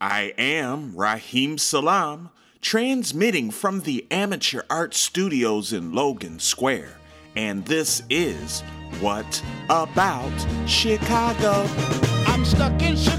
I am Raheem Salam, transmitting from the Amateur Art Studios in Logan Square, and this is What About Chicago? I'm stuck in Chicago.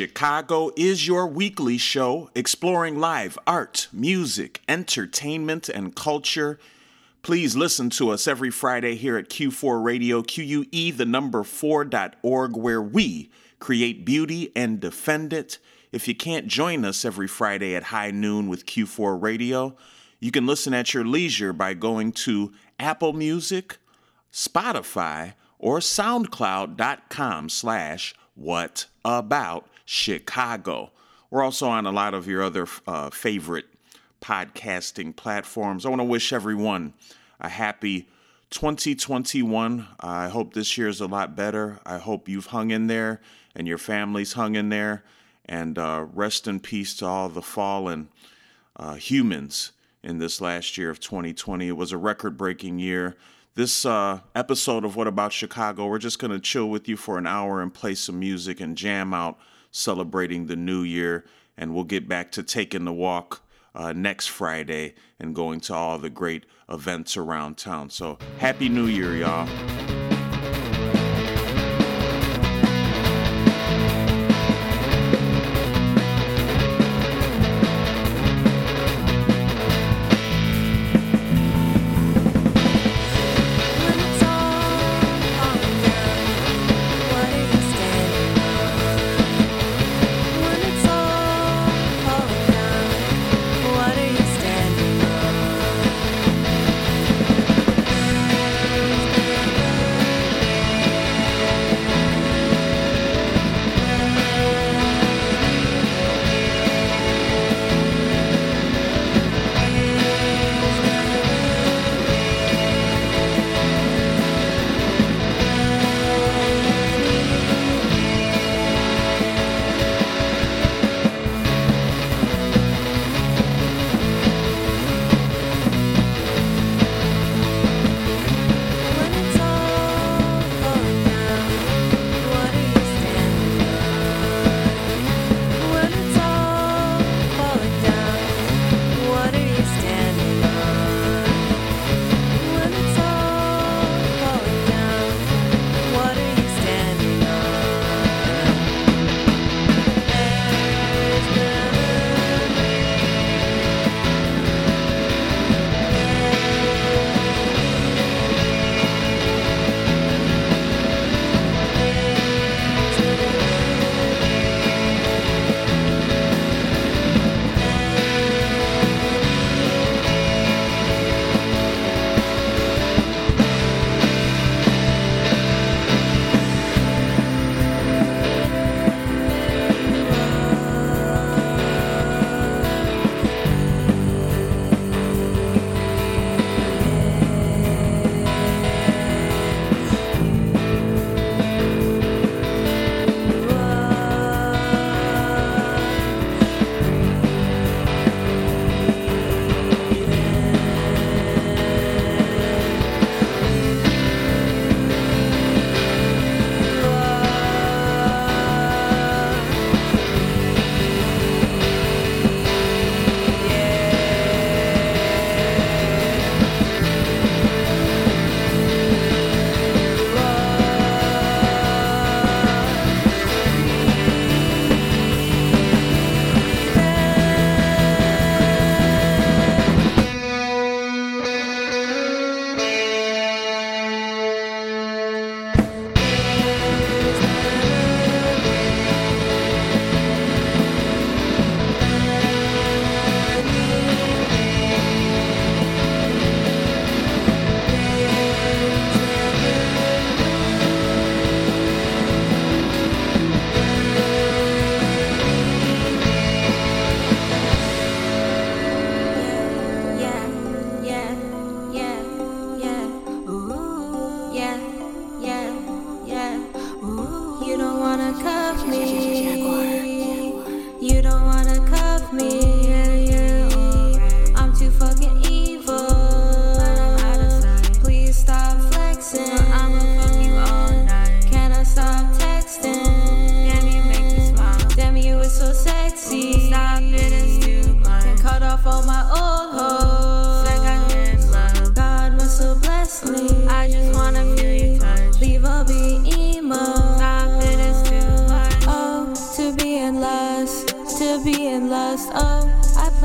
Chicago is your weekly show exploring live art, music, entertainment, and culture. Please listen to us every Friday here at Q4 Radio, QUE, the number 4.org, where we create beauty and defend it. If you can't join us every Friday at high noon with Q4 Radio, you can listen at your leisure by going to Apple Music, Spotify, or SoundCloud.com slash what about Chicago. We're also on a lot of your other uh, favorite podcasting platforms. I want to wish everyone a happy 2021. I hope this year is a lot better. I hope you've hung in there and your family's hung in there. And uh, rest in peace to all the fallen uh, humans in this last year of 2020. It was a record breaking year. This uh, episode of What About Chicago, we're just going to chill with you for an hour and play some music and jam out celebrating the new year. And we'll get back to taking the walk uh, next Friday and going to all the great events around town. So, Happy New Year, y'all.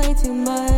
Play too much.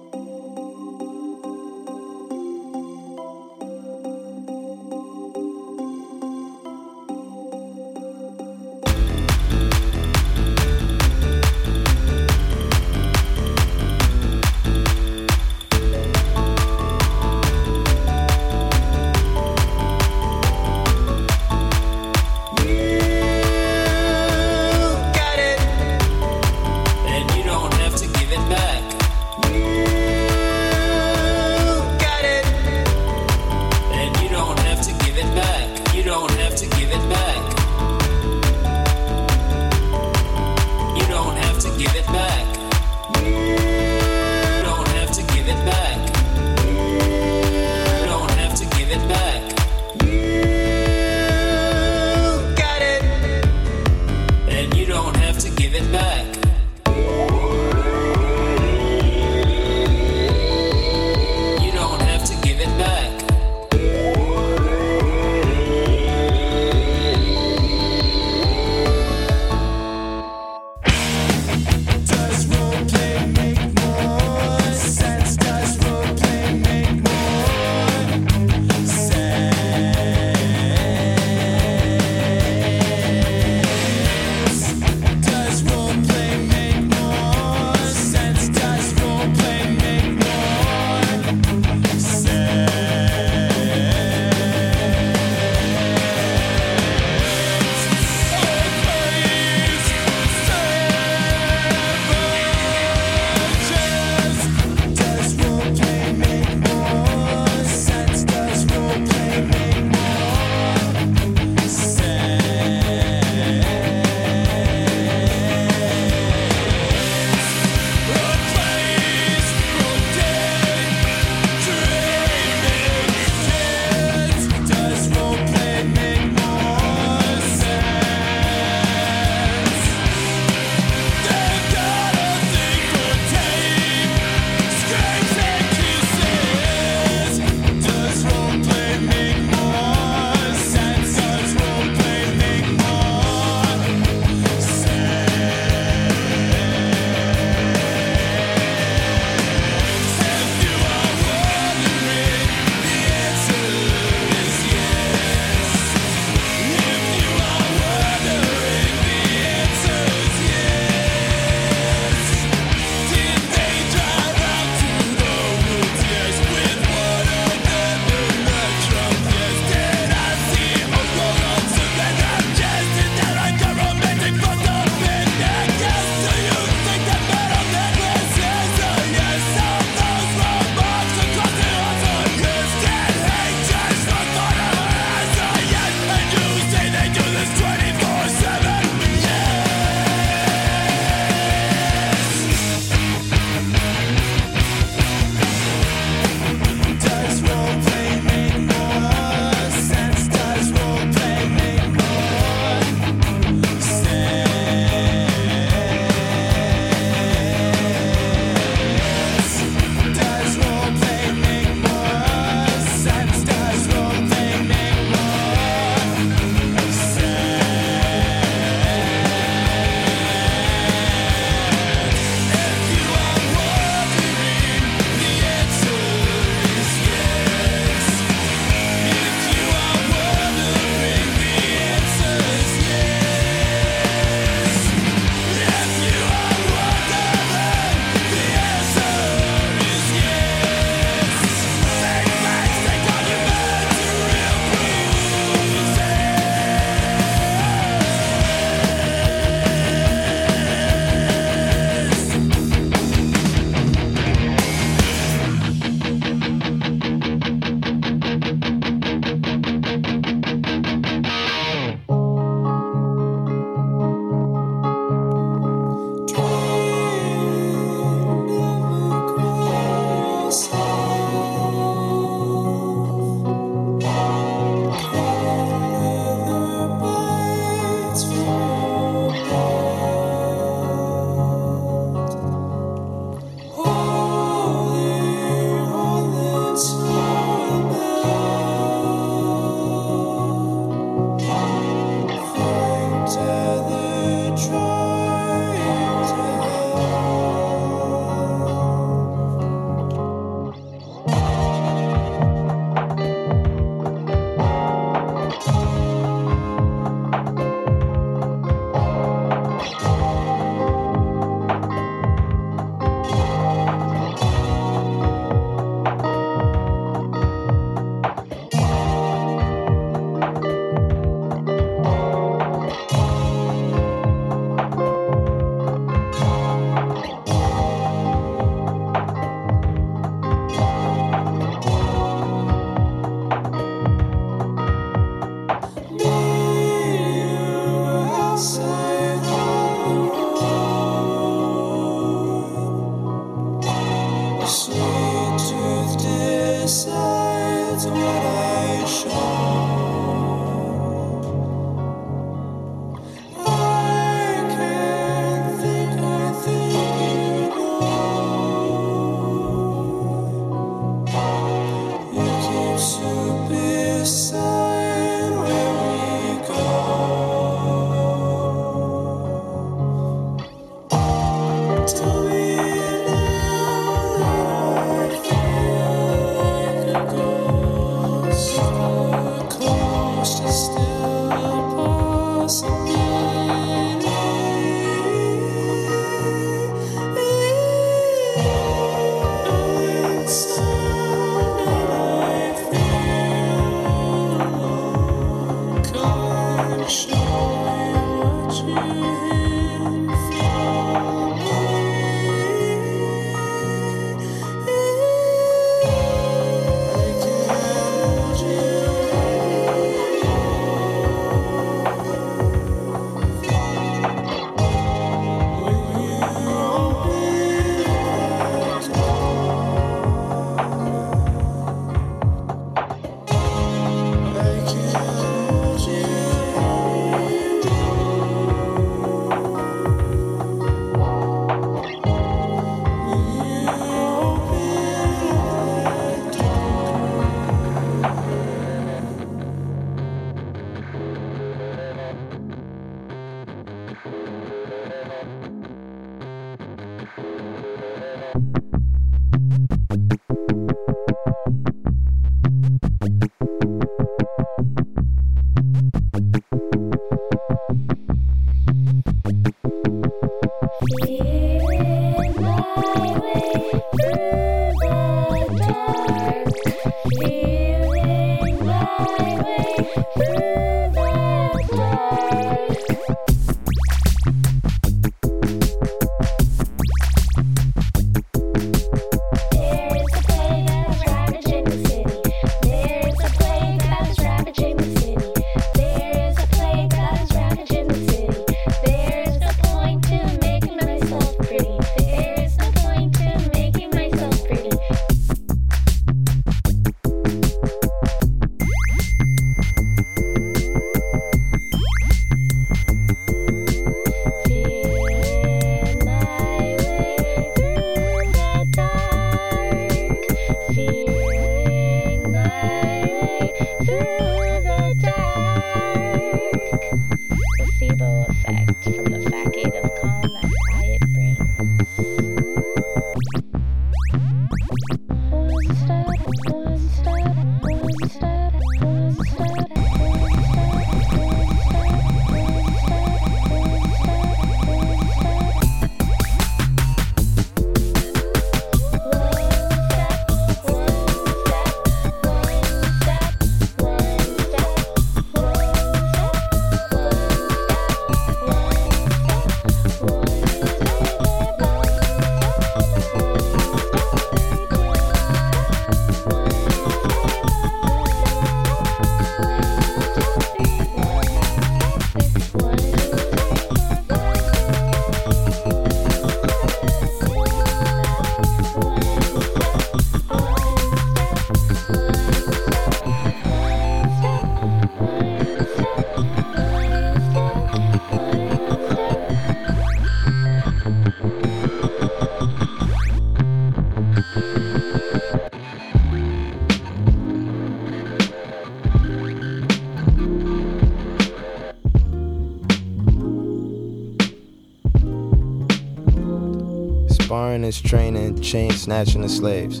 Snatching the slaves.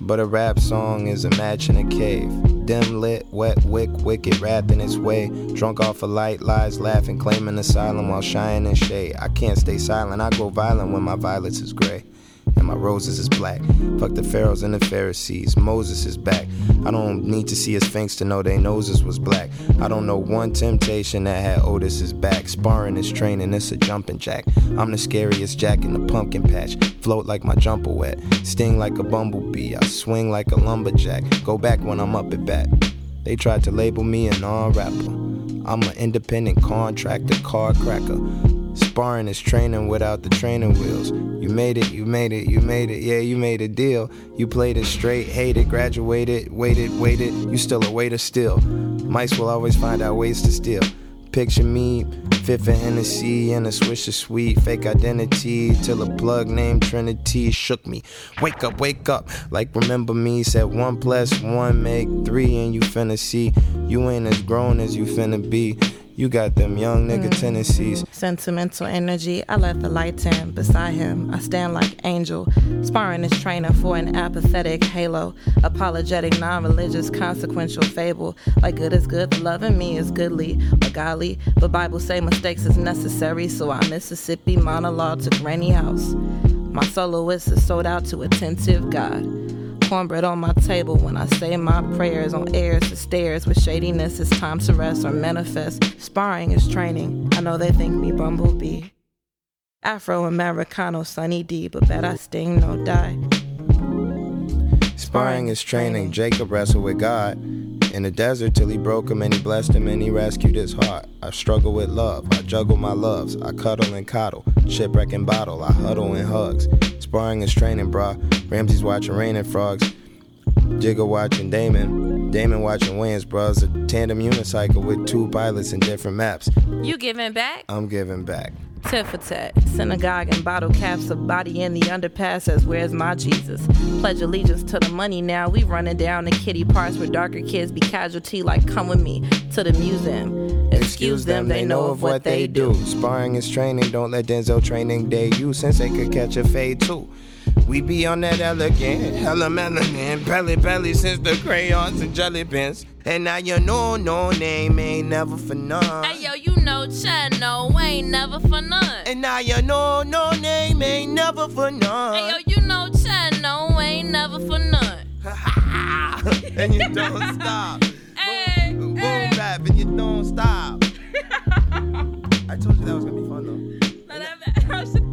But a rap song is a match in a cave. Dim lit, wet wick, wicked, wrapped in its way. Drunk off a light, lies, laughing, claiming asylum while shining in shade. I can't stay silent, I grow violent when my violets is gray. And my roses is black. Fuck the pharaohs and the Pharisees. Moses is back. I don't need to see his sphinx to know they noses was black. I don't know one temptation that had oh, Otis's back. Sparring is training, it's a jumping jack. I'm the scariest jack in the pumpkin patch. Float like my jumper wet. Sting like a bumblebee. I swing like a lumberjack. Go back when I'm up at bat. They tried to label me a non-rapper. I'm an independent contractor, car cracker. Sparring is training without the training wheels. You made it, you made it, you made it, yeah, you made a deal. You played it straight, hated, graduated, waited, waited. You still a waiter still. Mice will always find out ways to steal. Picture me, fifth of Hennessy and a swish of sweet, fake identity till a plug named Trinity shook me. Wake up, wake up, like remember me. Said one plus one make three, and you finna see you ain't as grown as you finna be. You got them young nigga mm-hmm. tendencies. Sentimental energy, I let the light in beside him. I stand like angel, sparring his trainer for an apathetic halo. Apologetic, non religious, consequential fable. Like good is good, loving me is goodly or godly. But Bible say mistakes is necessary, so I Mississippi monologue to granny house. My soloist is sold out to attentive God cornbread on my table when I say my prayers on airs to stairs with shadiness. It's time to rest or manifest. Sparring is training. I know they think me bumblebee. Afro Americano, Sunny D, but bet I sting no die. Sparring is training. Jacob wrestled with God in the desert till he broke him and he blessed him and he rescued his heart. I struggle with love. I juggle my loves. I cuddle and coddle. Shipwreck and bottle. I huddle in hugs. Sparring is training, brah. Ramsey's watching Rain and Frogs. Jigga watching Damon. Damon watching Wayans, bruh. A tandem unicycle with two pilots and different maps. You giving back? I'm giving back. Tit for tat. Synagogue and bottle caps, a body in the underpass says, Where's my Jesus? Pledge allegiance to the money now. We running down the kitty parts where darker kids be casualty, like come with me to the museum. Excuse them, they know of what they do. Sparring is training, don't let Denzel training day you since they could catch a fade too. We be on that elegant, hella melanin, belly belly since the crayons and jelly beans. And now you know no name ain't never for none. Hey yo, you know Chad, no, ain't never for none. And now you know no name ain't never for none. Hey yo, you know Chad, no, ain't never for none. and you don't stop. Hey, Boom hey. bap and you don't stop. I told you that was gonna be fun though.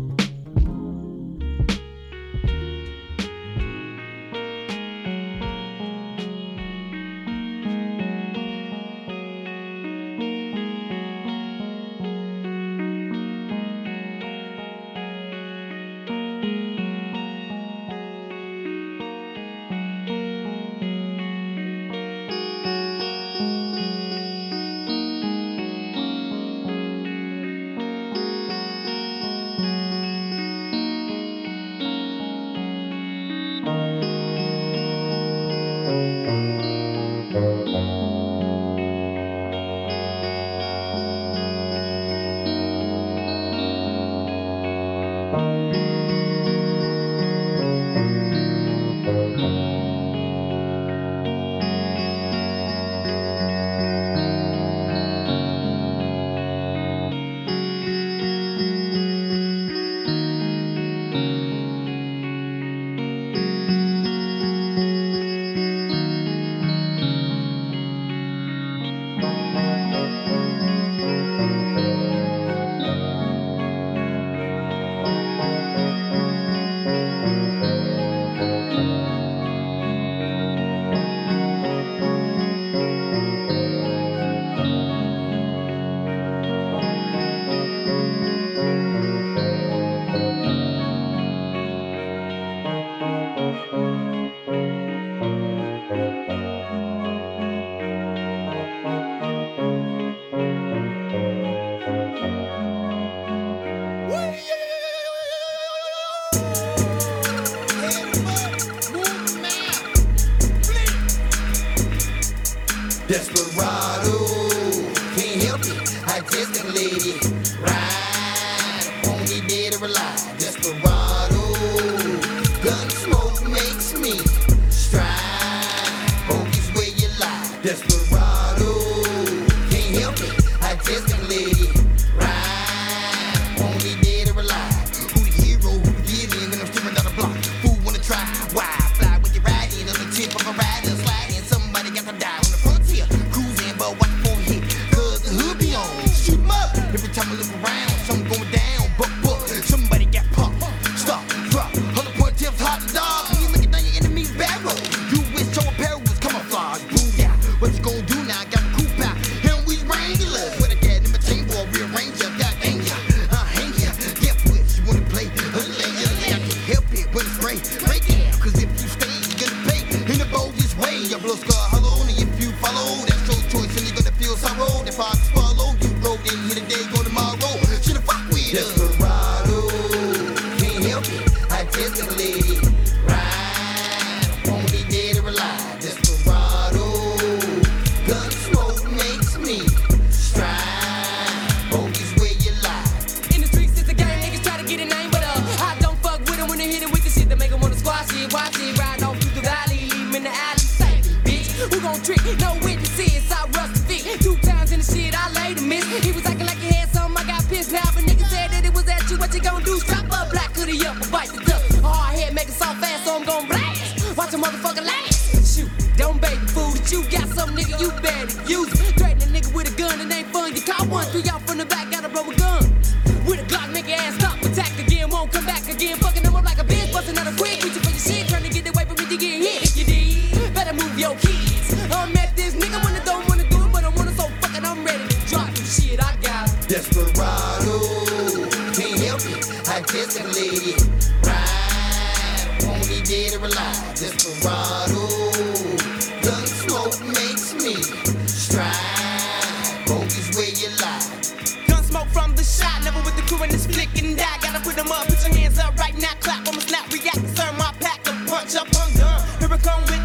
artistically. Right, won't he dead or alive? Desperado, gun smoke makes me strive. is where you lie. Gun smoke from the shot, never with the crew in this flick and die. Gotta put them up, put your hands up right now. Clap, almost snap. react, turn my pack, to punch up, I'm done. Here we come with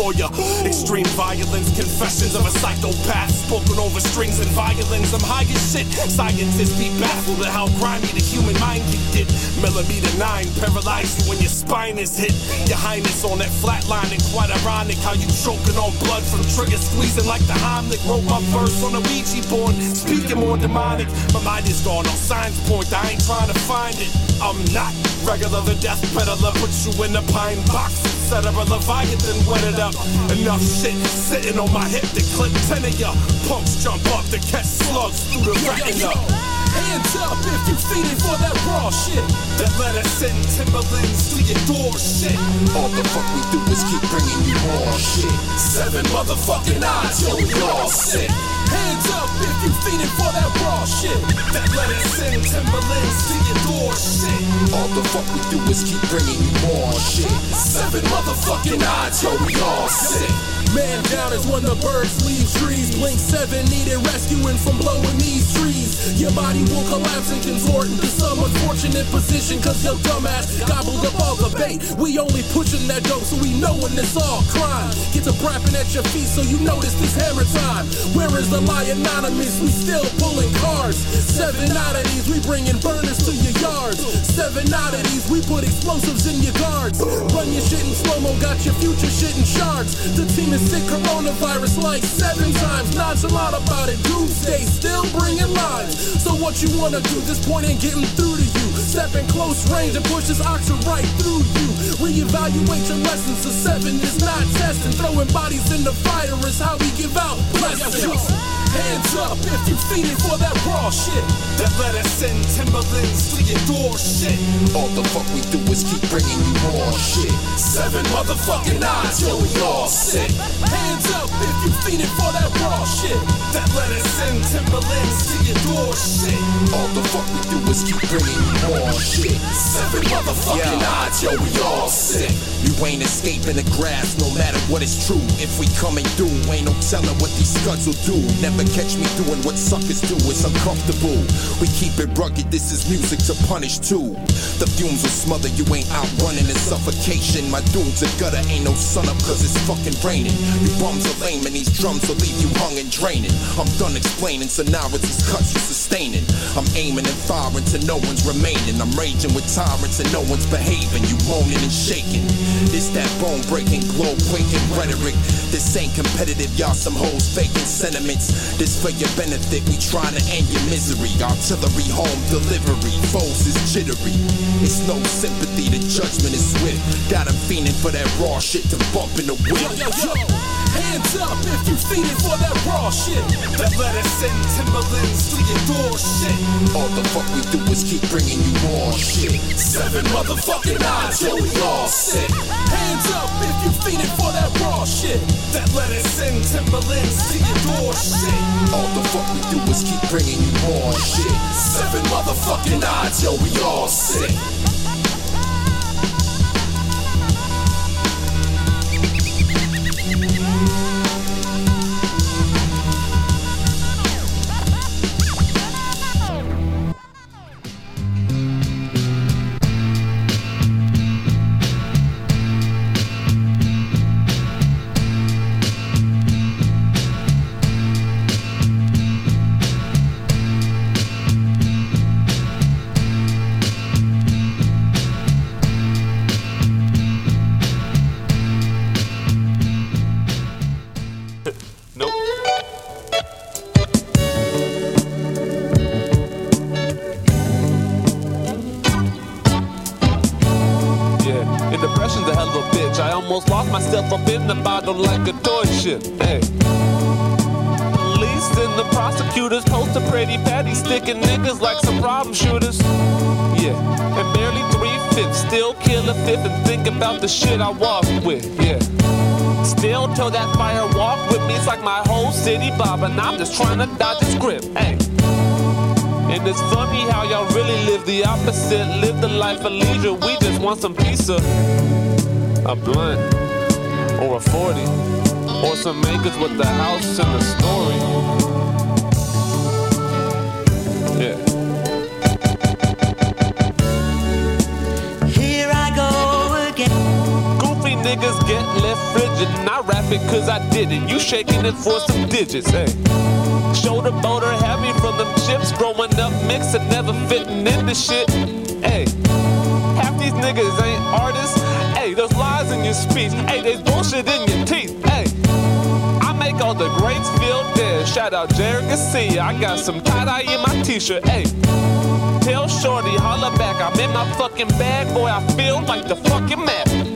for ya. Extreme violence, confessions of a psychopath. Spoken over strings and violins. I'm high as shit. Scientists be baffled at how grimy the human mind can get. Millimeter nine, paralyze you when your spine is hit. Your highness on that flat line and quite ironic how you choking on blood from trigger squeezing like the Heimlich. Wrote my verse on a Ouija board, speaking more demonic. My mind is gone on signs point, I ain't trying to find it. I'm not regular, the death peddler. Put you in a pine box instead of a Leviathan, wet it up. Enough shit sitting on my hip to clip 10 of ya. Punks jump up to catch slugs through the retina. Hands up if you feeding for that raw shit. That let us in Timberlands to your door shit. All the fuck we do is keep bringing you more shit. Seven motherfucking odds, yo, we all sick. Hands up if you feeding for that raw shit. That let us in Timberlands to your door shit. All the fuck we do is keep bringing you more shit. Seven motherfucking odds, yo, we all sick. Man down is when the birds leave trees. Blink seven needed rescuing from blowing these trees. Your body will collapse and contort into some unfortunate position. Cause your dumbass gobbled up all the bait. We only pushing that dope so we know when it's all crime. Get to brapping at your feet so you notice this hammer time. Where is the lie anonymous? We still pulling cars. Seven oddities, we bringing burners to your yards. Seven oddities, we put explosives in your guards. Run your shit in slow mo, got your future shit in shards. The team is sick coronavirus like seven times. Nonchalant about it, doomsday still bringing lives. So what you wanna do? This point ain't getting through to you. Step in close range and push this oxygen right through you. Reevaluate your lessons. The seven is not testing. Throwing bodies in the fire is how we give out blessings. Hands up if you feeding for that raw shit. That let us in Timberlands to your door shit. All the fuck we do is keep bringing you more shit. Seven motherfucking odds, yo, we all sick. Hands up if you feeding for that raw shit. That let us in Timberlands to your door shit. All the fuck we do is keep bringing you more shit. Seven motherfucking odds, yo, we all sick. You ain't escaping the grass, no matter what is true. If we coming through, ain't no telling what these scuds will do. Never catch me doing what suckers do. It's uncomfortable. We keep it rugged. This is music to punish too. The fumes will smother you. Ain't outrunning the suffocation. My doom's a gutter. Ain't no sun up 'cause it's fucking raining. You bums are lame and these drums will leave you hung and draining. I'm done explaining, so now it's these cuts you sustaining. I'm aiming and firing to no one's remaining. I'm raging with tyrants and no one's behaving. You moaning and shaking. This that bone breaking, glow quaking rhetoric. This ain't competitive, y'all some hoes faking sentiments. This for your benefit, we trying to end your misery. Artillery home delivery, foes is jittery. It's no sympathy, the judgment is swift. Got 'em fiending for that raw shit to bump in the Yo, whip. yo, yo. Hands up if you feeding for that raw shit. That let us in Timberlands to your door shit. All the fuck we do is keep bringing you more shit. Seven motherfucking odds, yo, we all sick. Hands up if you feeding for that raw shit. That let us in Timberlands to your door shit. All the fuck we do is keep bringing you more shit. Seven motherfucking odds, yo, we all sick. I'm just trying to dodge the grip. Hey. And it's funny how y'all really live the opposite. Live the life of leisure. We just want some pizza. A blunt or a 40. Or some acres with the house and the story. Yeah. Niggas get left frigid. And I rap it cause I did it. You shaking it for some digits, hey. Shoulder boulder heavy from them chips. Growing up mixed and never fitting into shit. Hey. Half these niggas ain't artists. Hey, there's lies in your speech. Hey, there's bullshit in your teeth. Hey. I make all the greats feel dead. Shout out Jerry Garcia. I got some tie dye in my t shirt. Hey. Tell Shorty, holla back. I'm in my fucking bag, boy. I feel like the fucking map.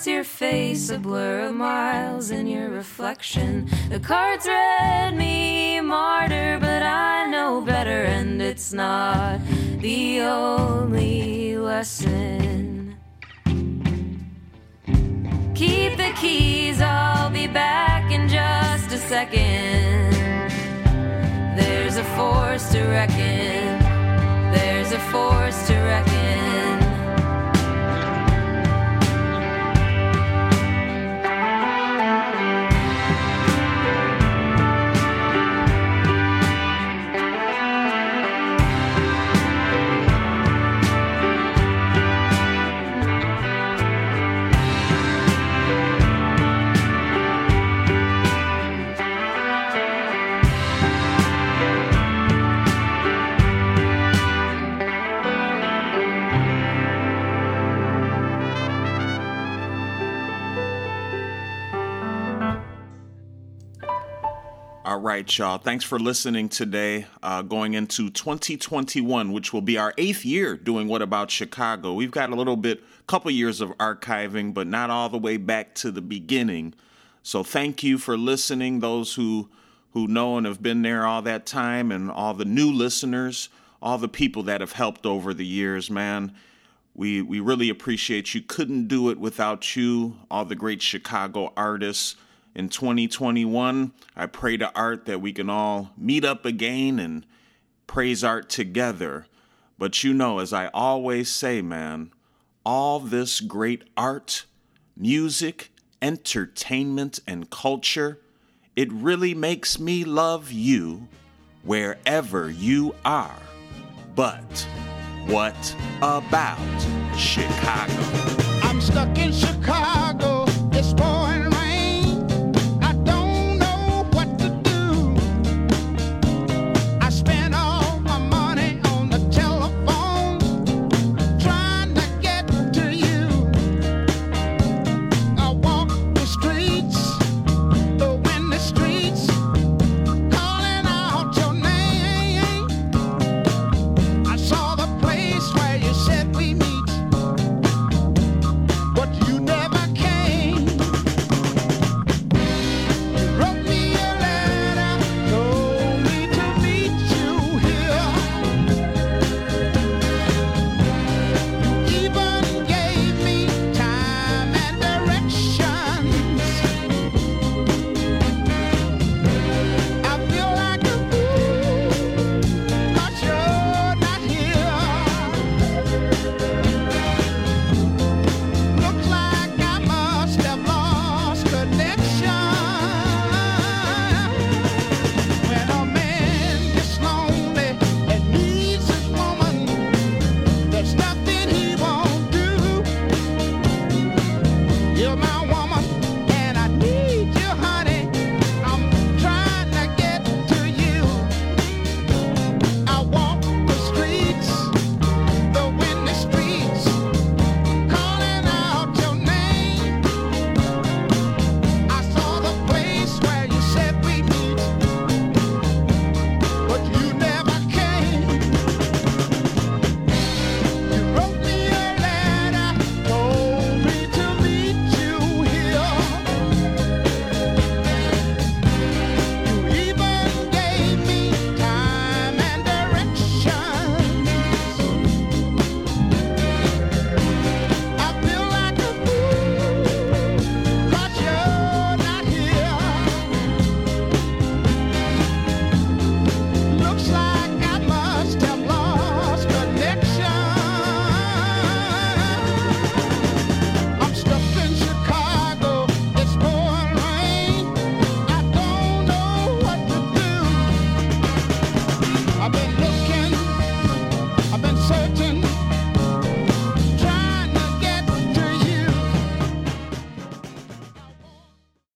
Distorts your face, a blur of miles in your reflection. The cards read me martyr, but I know better, and it's not the only lesson. Keep the keys, I'll be back in just a second. There's a force to reckon. Right, y'all. Thanks for listening today. Uh, going into 2021, which will be our eighth year doing What About Chicago. We've got a little bit, couple years of archiving, but not all the way back to the beginning. So thank you for listening. Those who who know and have been there all that time, and all the new listeners, all the people that have helped over the years, man. We we really appreciate you. Couldn't do it without you. All the great Chicago artists in 2021. I pray to art that we can all meet up again and praise art together. But you know, as I always say, man, all this great art, music, entertainment, and culture, it really makes me love you wherever you are. But what about Chicago? I'm stuck in Chicago.